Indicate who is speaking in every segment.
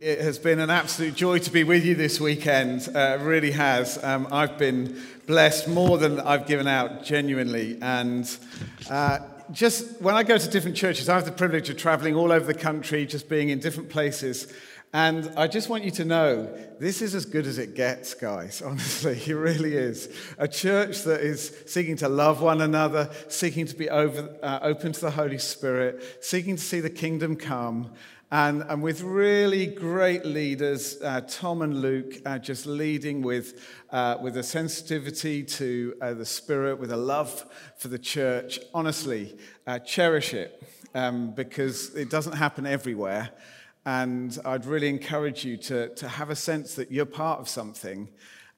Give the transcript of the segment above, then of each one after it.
Speaker 1: It has been an absolute joy to be with you this weekend. Uh, it really has. Um, I've been blessed more than I've given out, genuinely. And uh, just when I go to different churches, I have the privilege of traveling all over the country, just being in different places. And I just want you to know this is as good as it gets, guys. Honestly, it really is. A church that is seeking to love one another, seeking to be over, uh, open to the Holy Spirit, seeking to see the kingdom come. And, and with really great leaders, uh, Tom and Luke, uh, just leading with, uh, with a sensitivity to uh, the Spirit, with a love for the church. Honestly, uh, cherish it um, because it doesn't happen everywhere. And I'd really encourage you to, to have a sense that you're part of something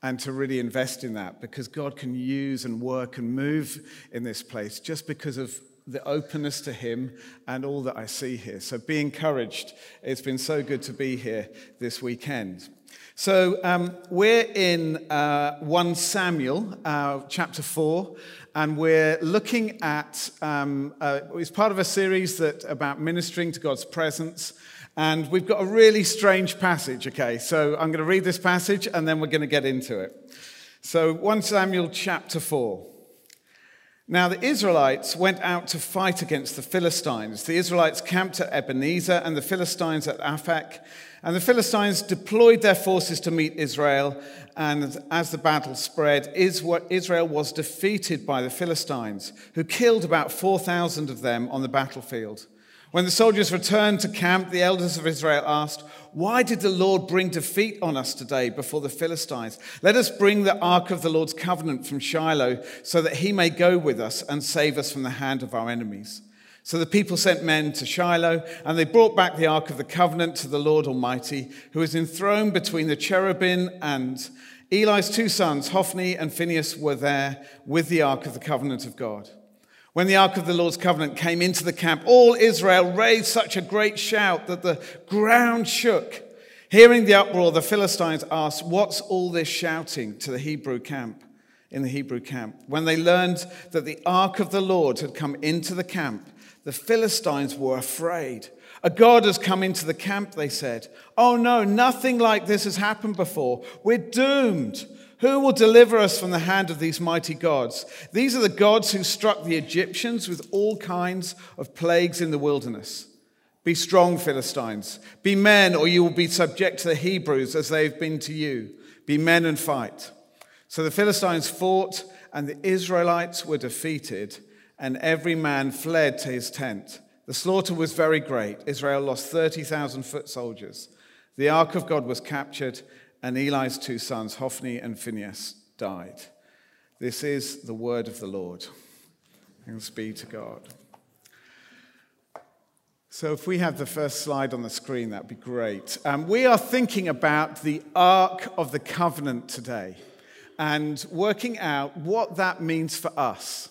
Speaker 1: and to really invest in that because God can use and work and move in this place just because of the openness to Him and all that I see here. So be encouraged. It's been so good to be here this weekend. So um, we're in uh, 1 Samuel, uh, chapter 4, and we're looking at, um, uh, it's part of a series that about ministering to God's presence. And we've got a really strange passage, okay? So I'm going to read this passage and then we're going to get into it. So 1 Samuel chapter 4. Now, the Israelites went out to fight against the Philistines. The Israelites camped at Ebenezer and the Philistines at Aphek. And the Philistines deployed their forces to meet Israel. And as the battle spread, Israel was defeated by the Philistines, who killed about 4,000 of them on the battlefield. When the soldiers returned to camp, the elders of Israel asked, Why did the Lord bring defeat on us today before the Philistines? Let us bring the ark of the Lord's covenant from Shiloh so that he may go with us and save us from the hand of our enemies. So the people sent men to Shiloh, and they brought back the ark of the covenant to the Lord Almighty, who is enthroned between the cherubim, and Eli's two sons, Hophni and Phinehas, were there with the ark of the covenant of God. When the ark of the Lord's covenant came into the camp, all Israel raised such a great shout that the ground shook. Hearing the uproar, the Philistines asked, What's all this shouting to the Hebrew camp? In the Hebrew camp. When they learned that the ark of the Lord had come into the camp, the Philistines were afraid. A God has come into the camp, they said. Oh no, nothing like this has happened before. We're doomed. Who will deliver us from the hand of these mighty gods? These are the gods who struck the Egyptians with all kinds of plagues in the wilderness. Be strong, Philistines. Be men, or you will be subject to the Hebrews as they have been to you. Be men and fight. So the Philistines fought, and the Israelites were defeated, and every man fled to his tent. The slaughter was very great. Israel lost 30,000 foot soldiers. The ark of God was captured and Eli's two sons, Hophni and Phinehas, died. This is the word of the Lord. Thanks be to God. So, if we have the first slide on the screen, that'd be great. Um, we are thinking about the Ark of the Covenant today and working out what that means for us.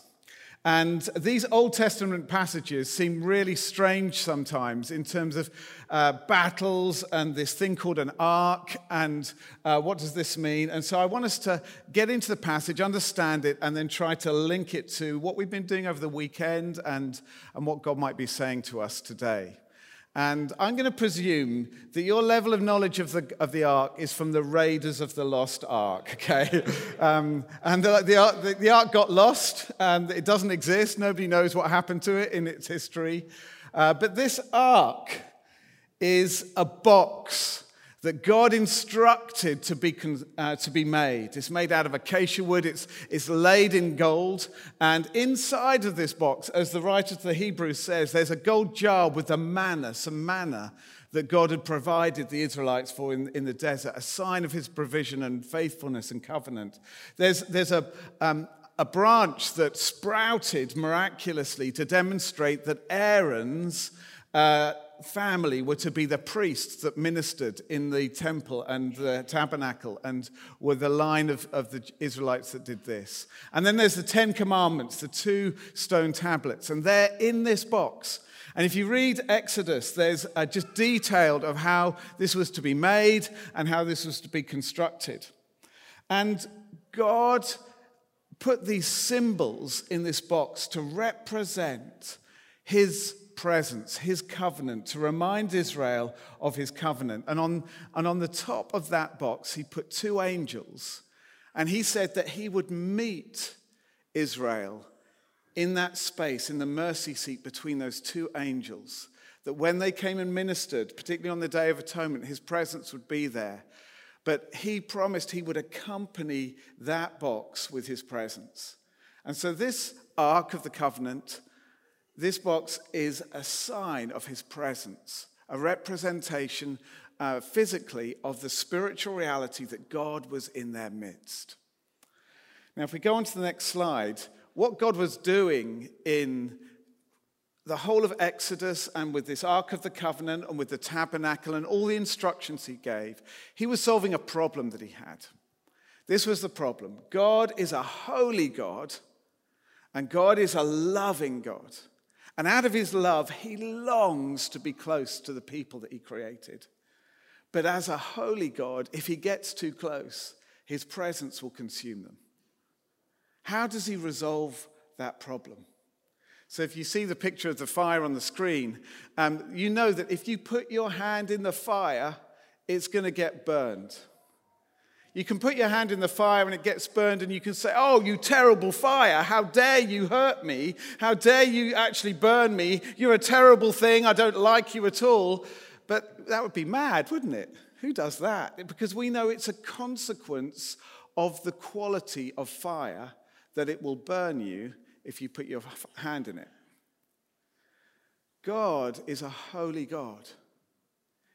Speaker 1: And these Old Testament passages seem really strange sometimes in terms of uh, battles and this thing called an ark and uh, what does this mean. And so I want us to get into the passage, understand it, and then try to link it to what we've been doing over the weekend and, and what God might be saying to us today. And I'm going to presume that your level of knowledge of the, of the ark is from the Raiders of the Lost Ark, okay? Um, and the, the, ark, the, the, ark got lost, and it doesn't exist. Nobody knows what happened to it in its history. Uh, but this ark is a box that God instructed to be, uh, to be made. It's made out of acacia wood, it's, it's laid in gold. And inside of this box, as the writer to the Hebrews says, there's a gold jar with the manna, some manna that God had provided the Israelites for in, in the desert, a sign of his provision and faithfulness and covenant. There's, there's a, um, a branch that sprouted miraculously to demonstrate that Aaron's. Uh, family were to be the priests that ministered in the temple and the tabernacle and were the line of, of the Israelites that did this. And then there's the Ten Commandments, the two stone tablets, and they're in this box. And if you read Exodus, there's uh, just detailed of how this was to be made and how this was to be constructed. And God put these symbols in this box to represent his presence, his covenant, to remind Israel of his covenant. And on, and on the top of that box, he put two angels. And he said that he would meet Israel in that space, in the mercy seat between those two angels. That when they came and ministered, particularly on the Day of Atonement, his presence would be there. But he promised he would accompany that box with his presence. And so, this Ark of the Covenant, this box is a sign of his presence, a representation uh, physically of the spiritual reality that God was in their midst. Now, if we go on to the next slide, what God was doing in the whole of Exodus and with this Ark of the Covenant and with the tabernacle and all the instructions he gave, he was solving a problem that he had. This was the problem God is a holy God, and God is a loving God. And out of his love, he longs to be close to the people that he created. But as a holy God, if he gets too close, his presence will consume them. How does he resolve that problem? So, if you see the picture of the fire on the screen, um, you know that if you put your hand in the fire, it's going to get burned. You can put your hand in the fire and it gets burned, and you can say, Oh, you terrible fire, how dare you hurt me? How dare you actually burn me? You're a terrible thing. I don't like you at all. But that would be mad, wouldn't it? Who does that? Because we know it's a consequence of the quality of fire that it will burn you if you put your hand in it. God is a holy God.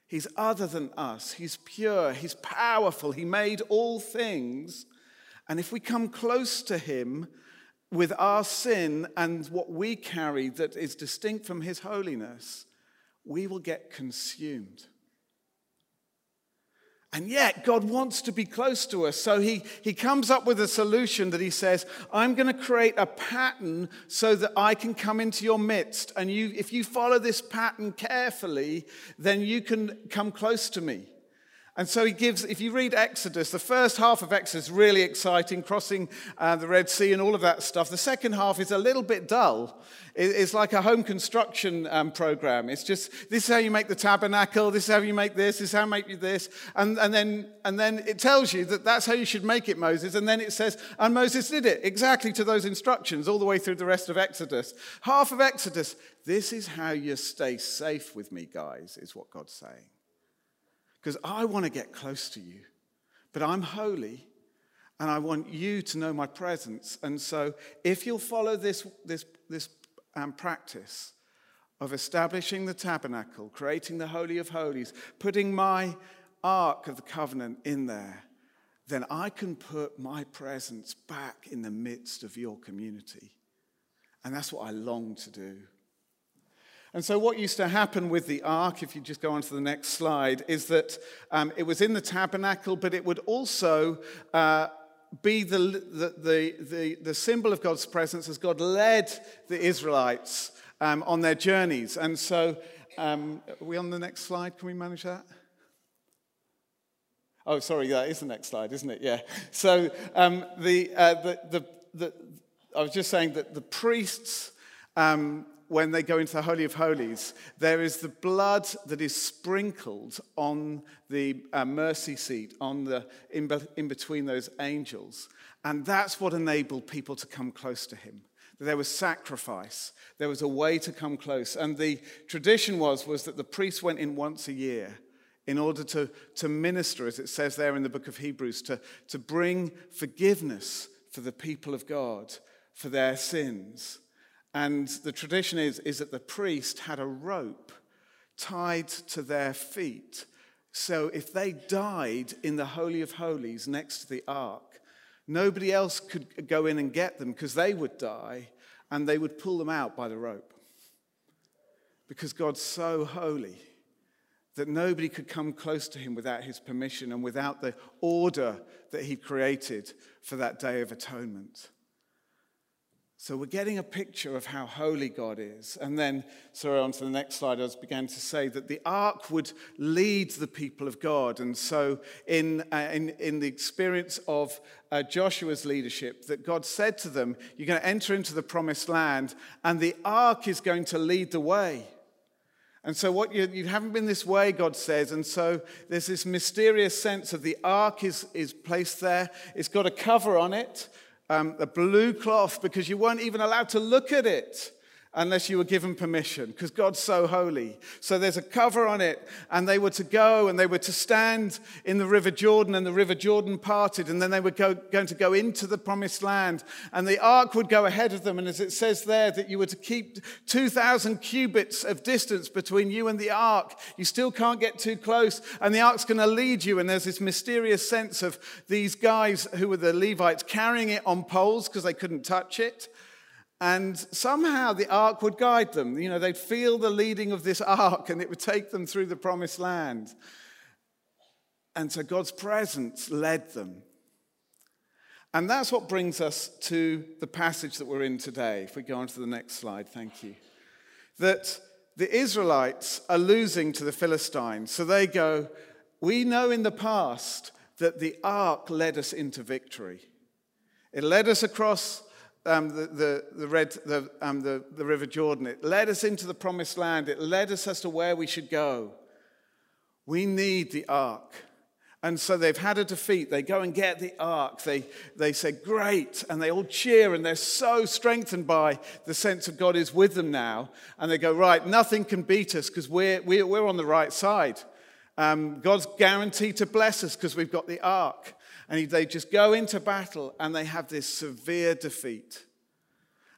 Speaker 1: He's other than us. He's pure. He's powerful. He made all things. And if we come close to Him with our sin and what we carry that is distinct from His holiness, we will get consumed. And yet, God wants to be close to us. So he, he comes up with a solution that he says, I'm going to create a pattern so that I can come into your midst. And you, if you follow this pattern carefully, then you can come close to me. And so he gives, if you read Exodus, the first half of Exodus is really exciting, crossing uh, the Red Sea and all of that stuff. The second half is a little bit dull. It's like a home construction um, program. It's just, this is how you make the tabernacle, this is how you make this, this is how you make this. And, and, then, and then it tells you that that's how you should make it, Moses. And then it says, and Moses did it exactly to those instructions all the way through the rest of Exodus. Half of Exodus, this is how you stay safe with me, guys, is what God's saying because I want to get close to you. But I'm holy and I want you to know my presence. And so if you'll follow this, this, this um, practice of establishing the tabernacle, creating the Holy of Holies, putting my Ark of the Covenant in there, then I can put my presence back in the midst of your community. And that's what I long to do. And so, what used to happen with the ark, if you just go on to the next slide, is that um, it was in the tabernacle, but it would also uh, be the, the, the, the, the symbol of God's presence as God led the Israelites um, on their journeys. And so, um, are we on the next slide? Can we manage that? Oh, sorry, that is the next slide, isn't it? Yeah. So, um, the, uh, the, the, the, I was just saying that the priests um, when they go into the Holy of Holies, there is the blood that is sprinkled on the uh, mercy seat, on the, in, be, in between those angels. And that's what enabled people to come close to him. There was sacrifice. There was a way to come close. And the tradition was, was that the priest went in once a year in order to, to minister, as it says there in the book of Hebrews, to, to bring forgiveness for the people of God for their sins. And the tradition is, is that the priest had a rope tied to their feet. So if they died in the Holy of Holies next to the ark, nobody else could go in and get them because they would die and they would pull them out by the rope. Because God's so holy that nobody could come close to him without his permission and without the order that he created for that day of atonement. So we're getting a picture of how holy God is. And then, sorry, on to the next slide, I began to say that the ark would lead the people of God. And so, in, uh, in, in the experience of uh, Joshua's leadership, that God said to them, You're going to enter into the promised land, and the ark is going to lead the way. And so, what you, you haven't been this way, God says. And so, there's this mysterious sense of the ark is, is placed there. It's got a cover on it, um, a blue cloth, because you weren't even allowed to look at it unless you were given permission, because God's so holy. So there's a cover on it, and they were to go and they were to stand in the River Jordan, and the River Jordan parted, and then they were go, going to go into the promised land, and the ark would go ahead of them. And as it says there, that you were to keep 2,000 cubits of distance between you and the ark. You still can't get too close, and the ark's going to lead you. And there's this mysterious sense of these guys who were the Levites carrying it on poles because they couldn't touch it. And somehow the ark would guide them. You know, they'd feel the leading of this ark and it would take them through the promised land. And so God's presence led them. And that's what brings us to the passage that we're in today. If we go on to the next slide, thank you. That the Israelites are losing to the Philistines. So they go, We know in the past that the ark led us into victory. It led us across um, the, the, the, red, the, um, the, the river Jordan. It led us into the promised land. It led us as to where we should go. We need the ark. And so they've had a defeat. They go and get the ark. They, they say, Great. And they all cheer and they're so strengthened by the sense of God is with them now. And they go, Right, nothing can beat us because we're, we're, we're on the right side. Um, God's guaranteed to bless us because we've got the ark. And they just go into battle and they have this severe defeat.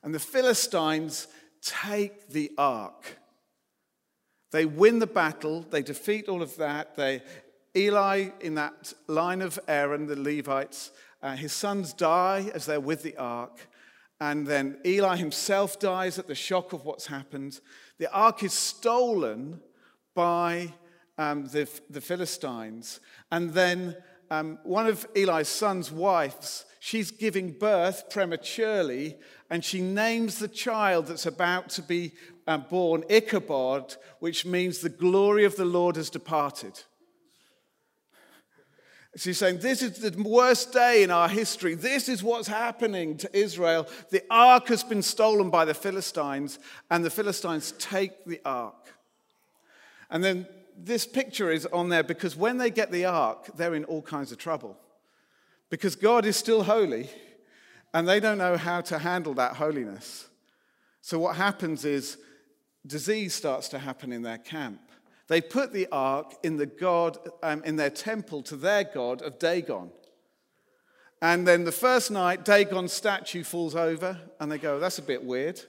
Speaker 1: And the Philistines take the ark. They win the battle, they defeat all of that. They, Eli, in that line of Aaron, the Levites, uh, his sons die as they're with the ark. And then Eli himself dies at the shock of what's happened. The ark is stolen by um, the, the Philistines. And then um, one of Eli's son's wives, she's giving birth prematurely, and she names the child that's about to be uh, born Ichabod, which means the glory of the Lord has departed. She's saying, This is the worst day in our history. This is what's happening to Israel. The ark has been stolen by the Philistines, and the Philistines take the ark. And then this picture is on there because when they get the ark, they're in all kinds of trouble. Because God is still holy and they don't know how to handle that holiness. So what happens is disease starts to happen in their camp. They put the ark in the god um, in their temple to their god of Dagon. And then the first night, Dagon's statue falls over, and they go, That's a bit weird.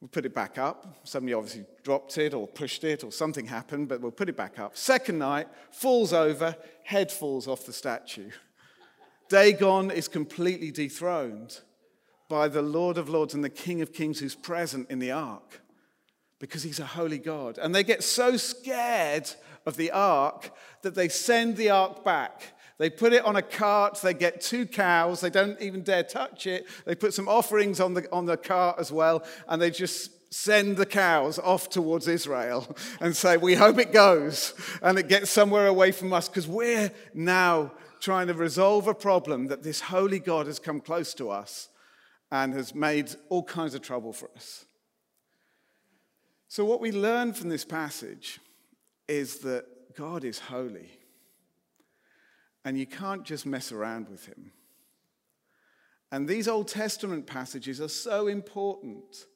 Speaker 1: We'll put it back up. Somebody obviously dropped it or pushed it or something happened, but we'll put it back up. Second night, falls over, head falls off the statue. Dagon is completely dethroned by the Lord of Lords and the King of Kings who's present in the ark because he's a holy God. And they get so scared of the ark that they send the ark back they put it on a cart. They get two cows. They don't even dare touch it. They put some offerings on the, on the cart as well. And they just send the cows off towards Israel and say, We hope it goes and it gets somewhere away from us because we're now trying to resolve a problem that this holy God has come close to us and has made all kinds of trouble for us. So, what we learn from this passage is that God is holy. And you can't just mess around with him. And these Old Testament passages are so important.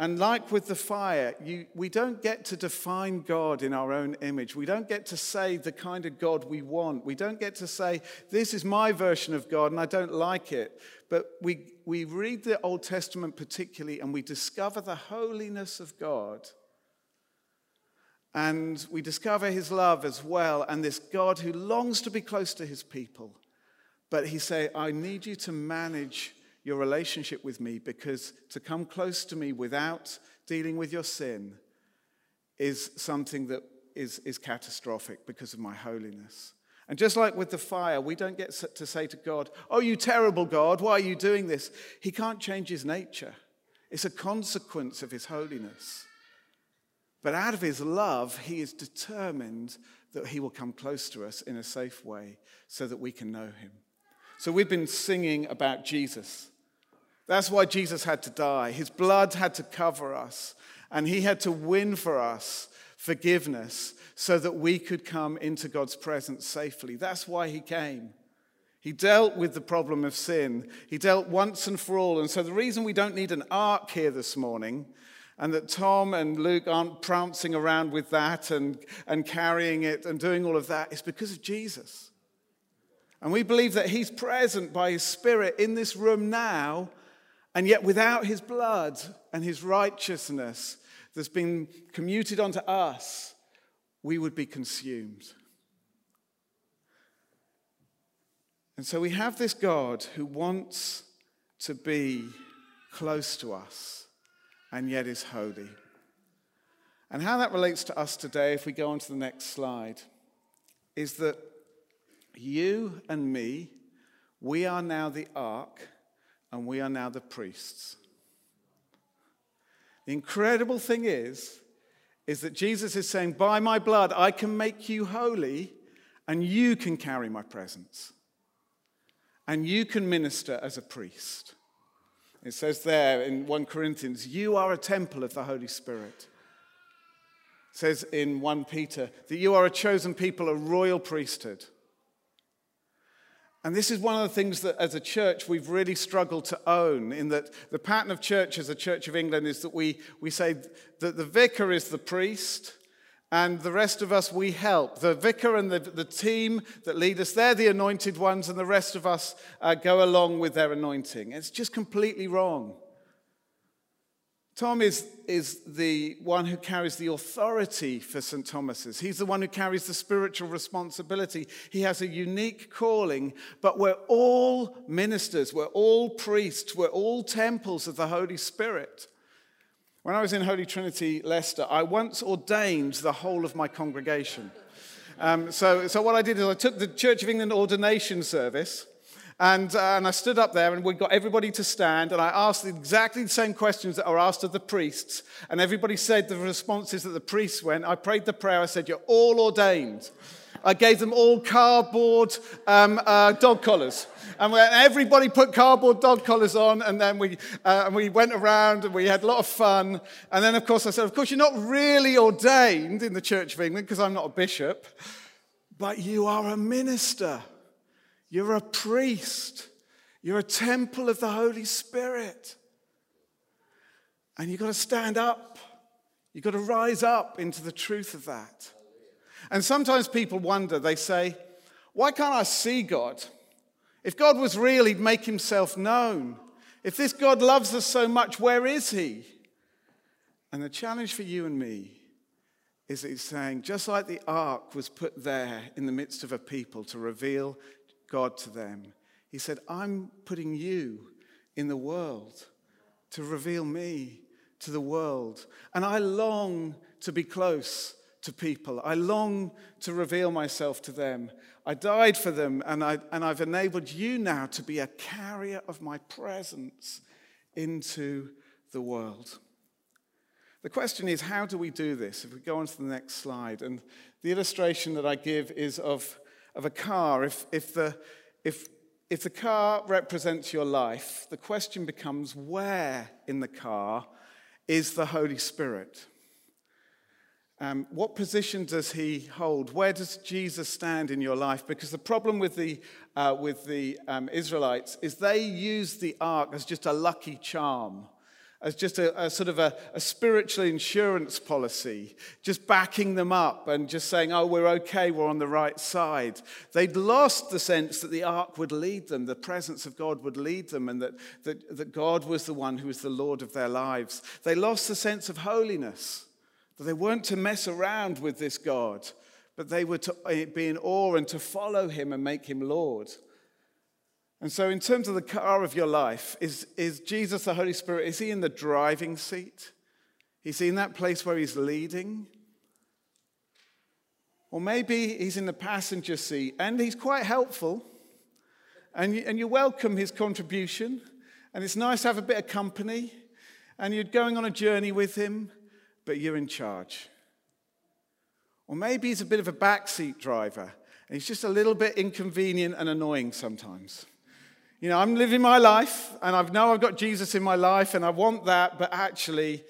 Speaker 1: And like with the fire, you, we don't get to define God in our own image. We don't get to say the kind of God we want. We don't get to say, this is my version of God and I don't like it. But we, we read the Old Testament particularly and we discover the holiness of God and we discover his love as well, and this God who longs to be close to his people. But he say, I need you to manage your relationship with me because to come close to me without dealing with your sin is something that is, is catastrophic because of my holiness. And just like with the fire, we don't get to say to God, Oh, you terrible God, why are you doing this? He can't change his nature, it's a consequence of his holiness. But out of his love, he is determined that he will come close to us in a safe way so that we can know him. So we've been singing about Jesus. That's why Jesus had to die. His blood had to cover us. And he had to win for us forgiveness so that we could come into God's presence safely. That's why he came. He dealt with the problem of sin. He dealt once and for all. And so, the reason we don't need an ark here this morning, and that Tom and Luke aren't prancing around with that and, and carrying it and doing all of that, is because of Jesus. And we believe that He's present by His Spirit in this room now, and yet without His blood and His righteousness that's been commuted onto us, we would be consumed. And so we have this God who wants to be close to us and yet is holy. And how that relates to us today, if we go on to the next slide, is that you and me, we are now the ark and we are now the priests. The incredible thing is, is that Jesus is saying, By my blood, I can make you holy, and you can carry my presence and you can minister as a priest. It says there in 1 Corinthians, you are a temple of the Holy Spirit. It says in 1 Peter that you are a chosen people, a royal priesthood. And this is one of the things that as a church we've really struggled to own, in that the pattern of church as a Church of England is that we, we say that the vicar is the priest, and the rest of us, we help. The vicar and the, the team that lead us, they're the anointed ones, and the rest of us uh, go along with their anointing. It's just completely wrong. Tom is, is the one who carries the authority for St. Thomas's. He's the one who carries the spiritual responsibility. He has a unique calling, but we're all ministers, we're all priests, we're all temples of the Holy Spirit. When I was in Holy Trinity, Leicester, I once ordained the whole of my congregation. Um, so, so what I did is I took the Church of England ordination service, and, uh, and I stood up there and we got everybody to stand, and I asked exactly the same questions that are asked of the priests, and everybody said the responses that the priests went. I prayed the prayer, I said, You're all ordained. I gave them all cardboard um, uh, dog collars. And everybody put cardboard dog collars on, and then we, uh, and we went around and we had a lot of fun. And then, of course, I said, Of course, you're not really ordained in the Church of England because I'm not a bishop, but you are a minister, you're a priest, you're a temple of the Holy Spirit. And you've got to stand up, you've got to rise up into the truth of that. And sometimes people wonder, they say, Why can't I see God? If God was real, he'd make himself known. If this God loves us so much, where is he? And the challenge for you and me is that he's saying, just like the ark was put there in the midst of a people to reveal God to them, he said, I'm putting you in the world to reveal me to the world. And I long to be close to people. I long to reveal myself to them. I died for them, and, I, and I've enabled you now to be a carrier of my presence into the world. The question is, how do we do this? If we go on to the next slide, and the illustration that I give is of, of a car. If, if, the, if, if the car represents your life, the question becomes where in the car is the Holy Spirit? Um, what position does he hold? Where does Jesus stand in your life? Because the problem with the, uh, with the um, Israelites is they use the ark as just a lucky charm, as just a, a sort of a, a, spiritual insurance policy, just backing them up and just saying, oh, we're okay, we're on the right side. They'd lost the sense that the ark would lead them, the presence of God would lead them, and that, that, that God was the one who was the Lord of their lives. They lost the sense of holiness. That they weren't to mess around with this God, but they were to eh, be in awe and to follow him and make him Lord. And so, in terms of the car of your life, is, is Jesus the Holy Spirit, is he in the driving seat? Is he in that place where he's leading? Or maybe he's in the passenger seat and he's quite helpful, and you, and you welcome his contribution, and it's nice to have a bit of company, and you're going on a journey with him, but you're in charge. Or maybe he's a bit of a backseat driver and he's just a little bit inconvenient and annoying sometimes. You know, I'm living my life and I know I've got Jesus in my life and I want that, but actually,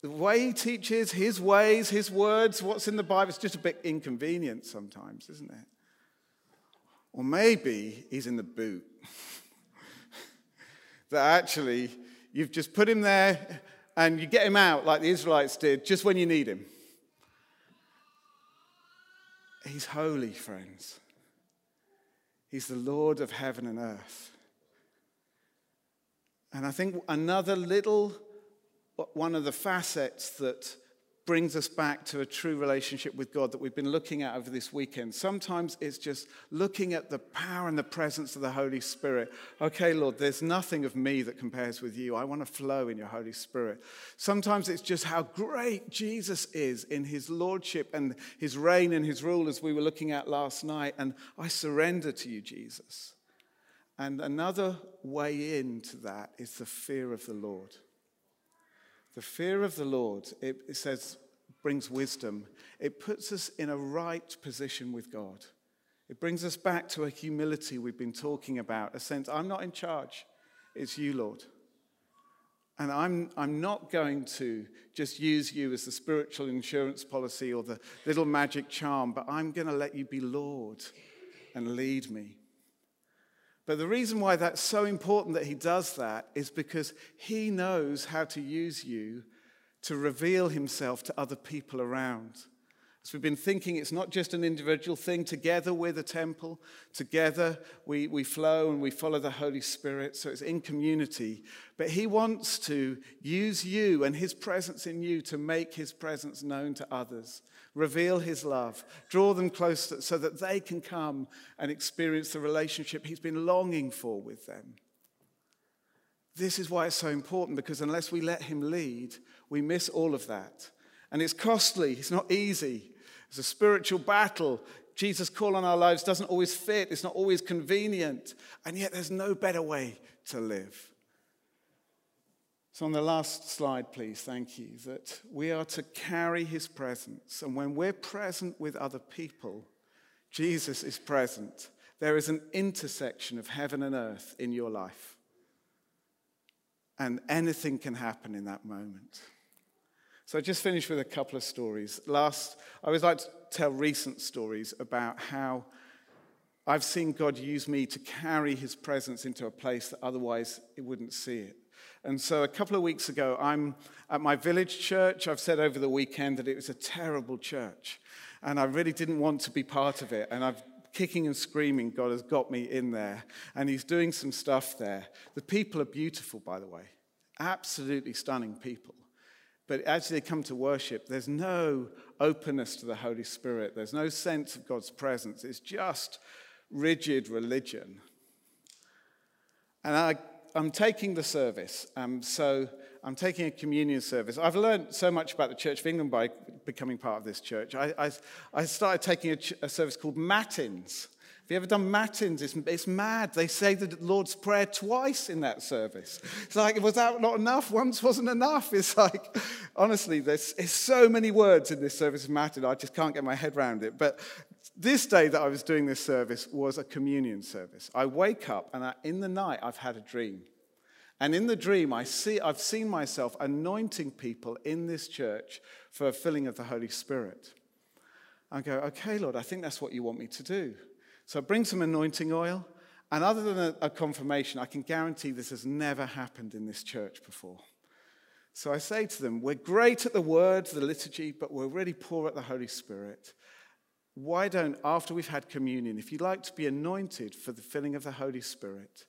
Speaker 1: the way he teaches, his ways, his words, what's in the Bible, it's just a bit inconvenient sometimes, isn't it? Or maybe he's in the boot. that actually you've just put him there and you get him out like the Israelites did just when you need him. He's holy, friends. He's the Lord of heaven and earth. And I think another little one of the facets that brings us back to a true relationship with God that we've been looking at over this weekend. Sometimes it's just looking at the power and the presence of the Holy Spirit. Okay, Lord, there's nothing of me that compares with you. I want to flow in your Holy Spirit. Sometimes it's just how great Jesus is in his lordship and his reign and his rule, as we were looking at last night. And I surrender to you, Jesus. And another way into that is the fear of the Lord. The fear of the Lord, it, it says, brings wisdom. It puts us in a right position with God. It brings us back to a humility we've been talking about, a sense, I'm not in charge, it's you, Lord. And I'm, I'm not going to just use you as the spiritual insurance policy or the little magic charm, but I'm going to let you be Lord and lead me. But the reason why that's so important that he does that is because he knows how to use you to reveal himself to other people around. As we've been thinking, it's not just an individual thing. Together we're the temple. Together we, we flow and we follow the Holy Spirit. So it's in community. But he wants to use you and his presence in you to make his presence known to others reveal his love, draw them close so that they can come and experience the relationship he's been longing for with them. This is why it's so important because unless we let him lead, we miss all of that. And it's costly, it's not easy. It's a spiritual battle. Jesus' call on our lives doesn't always fit, it's not always convenient, and yet there's no better way to live. So, on the last slide, please, thank you, that we are to carry his presence. And when we're present with other people, Jesus is present. There is an intersection of heaven and earth in your life. And anything can happen in that moment. So I just finished with a couple of stories. Last, I always like to tell recent stories about how I've seen God use me to carry his presence into a place that otherwise it wouldn't see it. And so a couple of weeks ago, I'm at my village church. I've said over the weekend that it was a terrible church. And I really didn't want to be part of it. And I've kicking and screaming, God has got me in there. And He's doing some stuff there. The people are beautiful, by the way. Absolutely stunning people. But as they come to worship, there's no openness to the Holy Spirit. There's no sense of God's presence. It's just rigid religion. And I I'm taking the service. Um, so I'm taking a communion service. I've learned so much about the Church of England by becoming part of this church. I, I, I started taking a, ch- a, service called Matins. Have you ever done Matins? It's, it's mad. They say the Lord's Prayer twice in that service. It's like, was that not enough? Once wasn't enough. It's like, honestly, there's, so many words in this service of Matin, I just can't get my head around it. But this day that I was doing this service was a communion service. I wake up and I, in the night I've had a dream. And in the dream, I see, I've seen myself anointing people in this church for a filling of the Holy Spirit. I go, okay, Lord, I think that's what you want me to do. So I bring some anointing oil. And other than a, a confirmation, I can guarantee this has never happened in this church before. So I say to them, We're great at the words, the liturgy, but we're really poor at the Holy Spirit why don't, after we've had communion, if you'd like to be anointed for the filling of the Holy Spirit,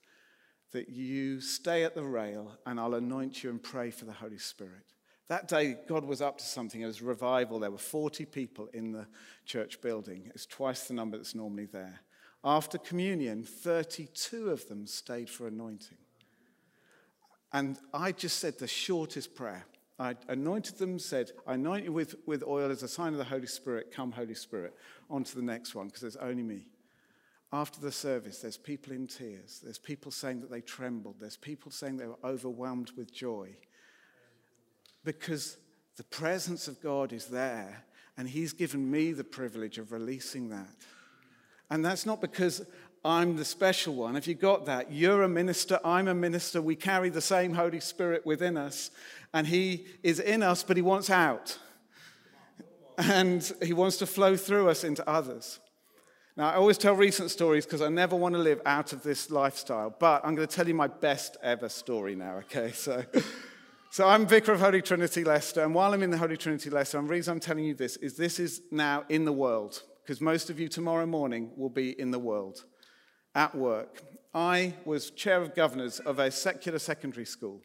Speaker 1: that you stay at the rail and I'll anoint you and pray for the Holy Spirit. That day, God was up to something. It was revival. There were 40 people in the church building. It's twice the number that's normally there. After communion, 32 of them stayed for anointing. And I just said the shortest prayer. I anointed them, said, I anoint you with, with oil as a sign of the Holy Spirit. Come, Holy Spirit. On to the next one, because there's only me. After the service, there's people in tears. There's people saying that they trembled. There's people saying they were overwhelmed with joy. Because the presence of God is there, and He's given me the privilege of releasing that. And that's not because I'm the special one. Have you got that? You're a minister, I'm a minister. We carry the same Holy Spirit within us, and He is in us, but He wants out. And He wants to flow through us into others. Now, I always tell recent stories because I never want to live out of this lifestyle, but I'm going to tell you my best ever story now, okay? So. So I'm Vicar of Holy Trinity Leicester, and while I'm in the Holy Trinity Leicester, and the reason I'm telling you this is this is now in the world, because most of you tomorrow morning will be in the world at work. I was chair of governors of a secular secondary school.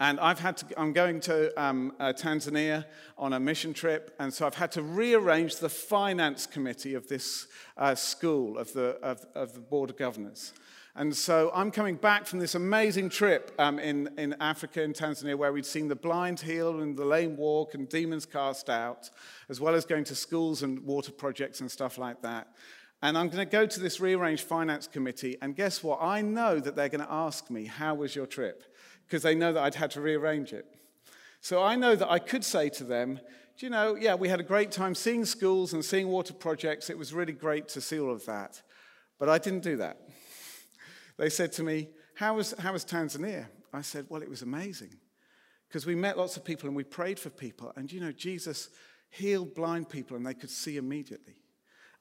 Speaker 1: And I've had to, I'm going to um, uh, Tanzania on a mission trip, and so I've had to rearrange the finance committee of this uh, school, of the, of, of the Board of Governors. And so I'm coming back from this amazing trip um, in, in Africa, in Tanzania, where we'd seen the blind healed and the lame walk and demons cast out, as well as going to schools and water projects and stuff like that. And I'm going to go to this rearranged finance committee, and guess what? I know that they're going to ask me, How was your trip? Because they know that I'd had to rearrange it. So I know that I could say to them, Do you know, yeah, we had a great time seeing schools and seeing water projects. It was really great to see all of that. But I didn't do that. They said to me, How was, how was Tanzania? I said, Well, it was amazing. Because we met lots of people and we prayed for people. And you know, Jesus healed blind people and they could see immediately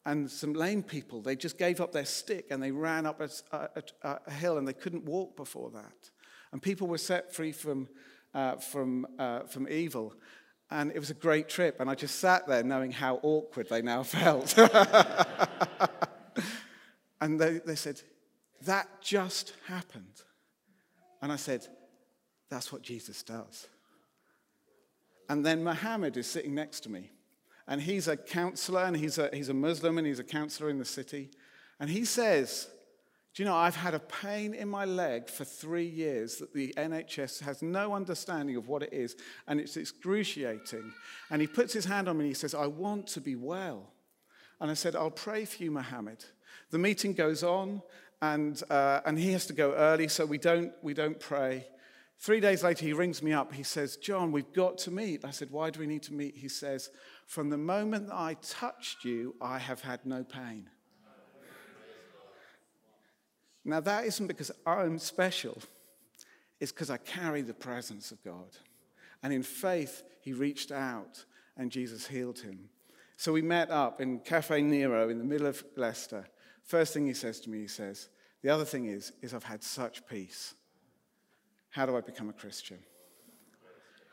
Speaker 1: and some lame people, they just gave up their stick and they ran up a, a, a hill and they couldn't walk before that. And people were set free from, uh, from, uh, from evil. And it was a great trip. And I just sat there knowing how awkward they now felt. and they, they said, That just happened. And I said, That's what Jesus does. And then Mohammed is sitting next to me and he's a counselor, and he's a, he's a Muslim, and he's a counselor in the city. And he says, You know, I've had a pain in my leg for three years that the NHS has no understanding of what it is, and it's excruciating. And he puts his hand on me and he says, I want to be well. And I said, I'll pray for you, Mohammed. The meeting goes on, and, uh, and he has to go early, so we don't, we don't pray. Three days later, he rings me up. He says, John, we've got to meet. I said, Why do we need to meet? He says, From the moment I touched you, I have had no pain. Now, that isn't because I'm special, it's because I carry the presence of God. And in faith, he reached out and Jesus healed him. So we met up in Caffè Nero in the middle of Leicester. First thing he says to me, he says, The other thing is, is I've had such peace. How do I become a Christian?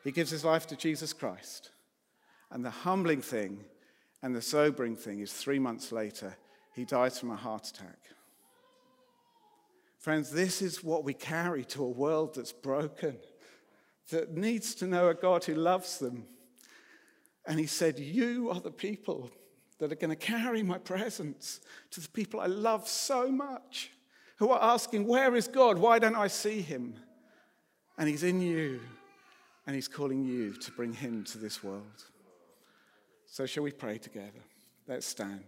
Speaker 1: He gives his life to Jesus Christ. And the humbling thing and the sobering thing is three months later, he dies from a heart attack. Friends, this is what we carry to a world that's broken, that needs to know a God who loves them. And he said, You are the people that are going to carry my presence to the people I love so much, who are asking, Where is God? Why don't I see him? And He's in you, and He's calling you to bring Him to this world. So, shall we pray together? Let's stand.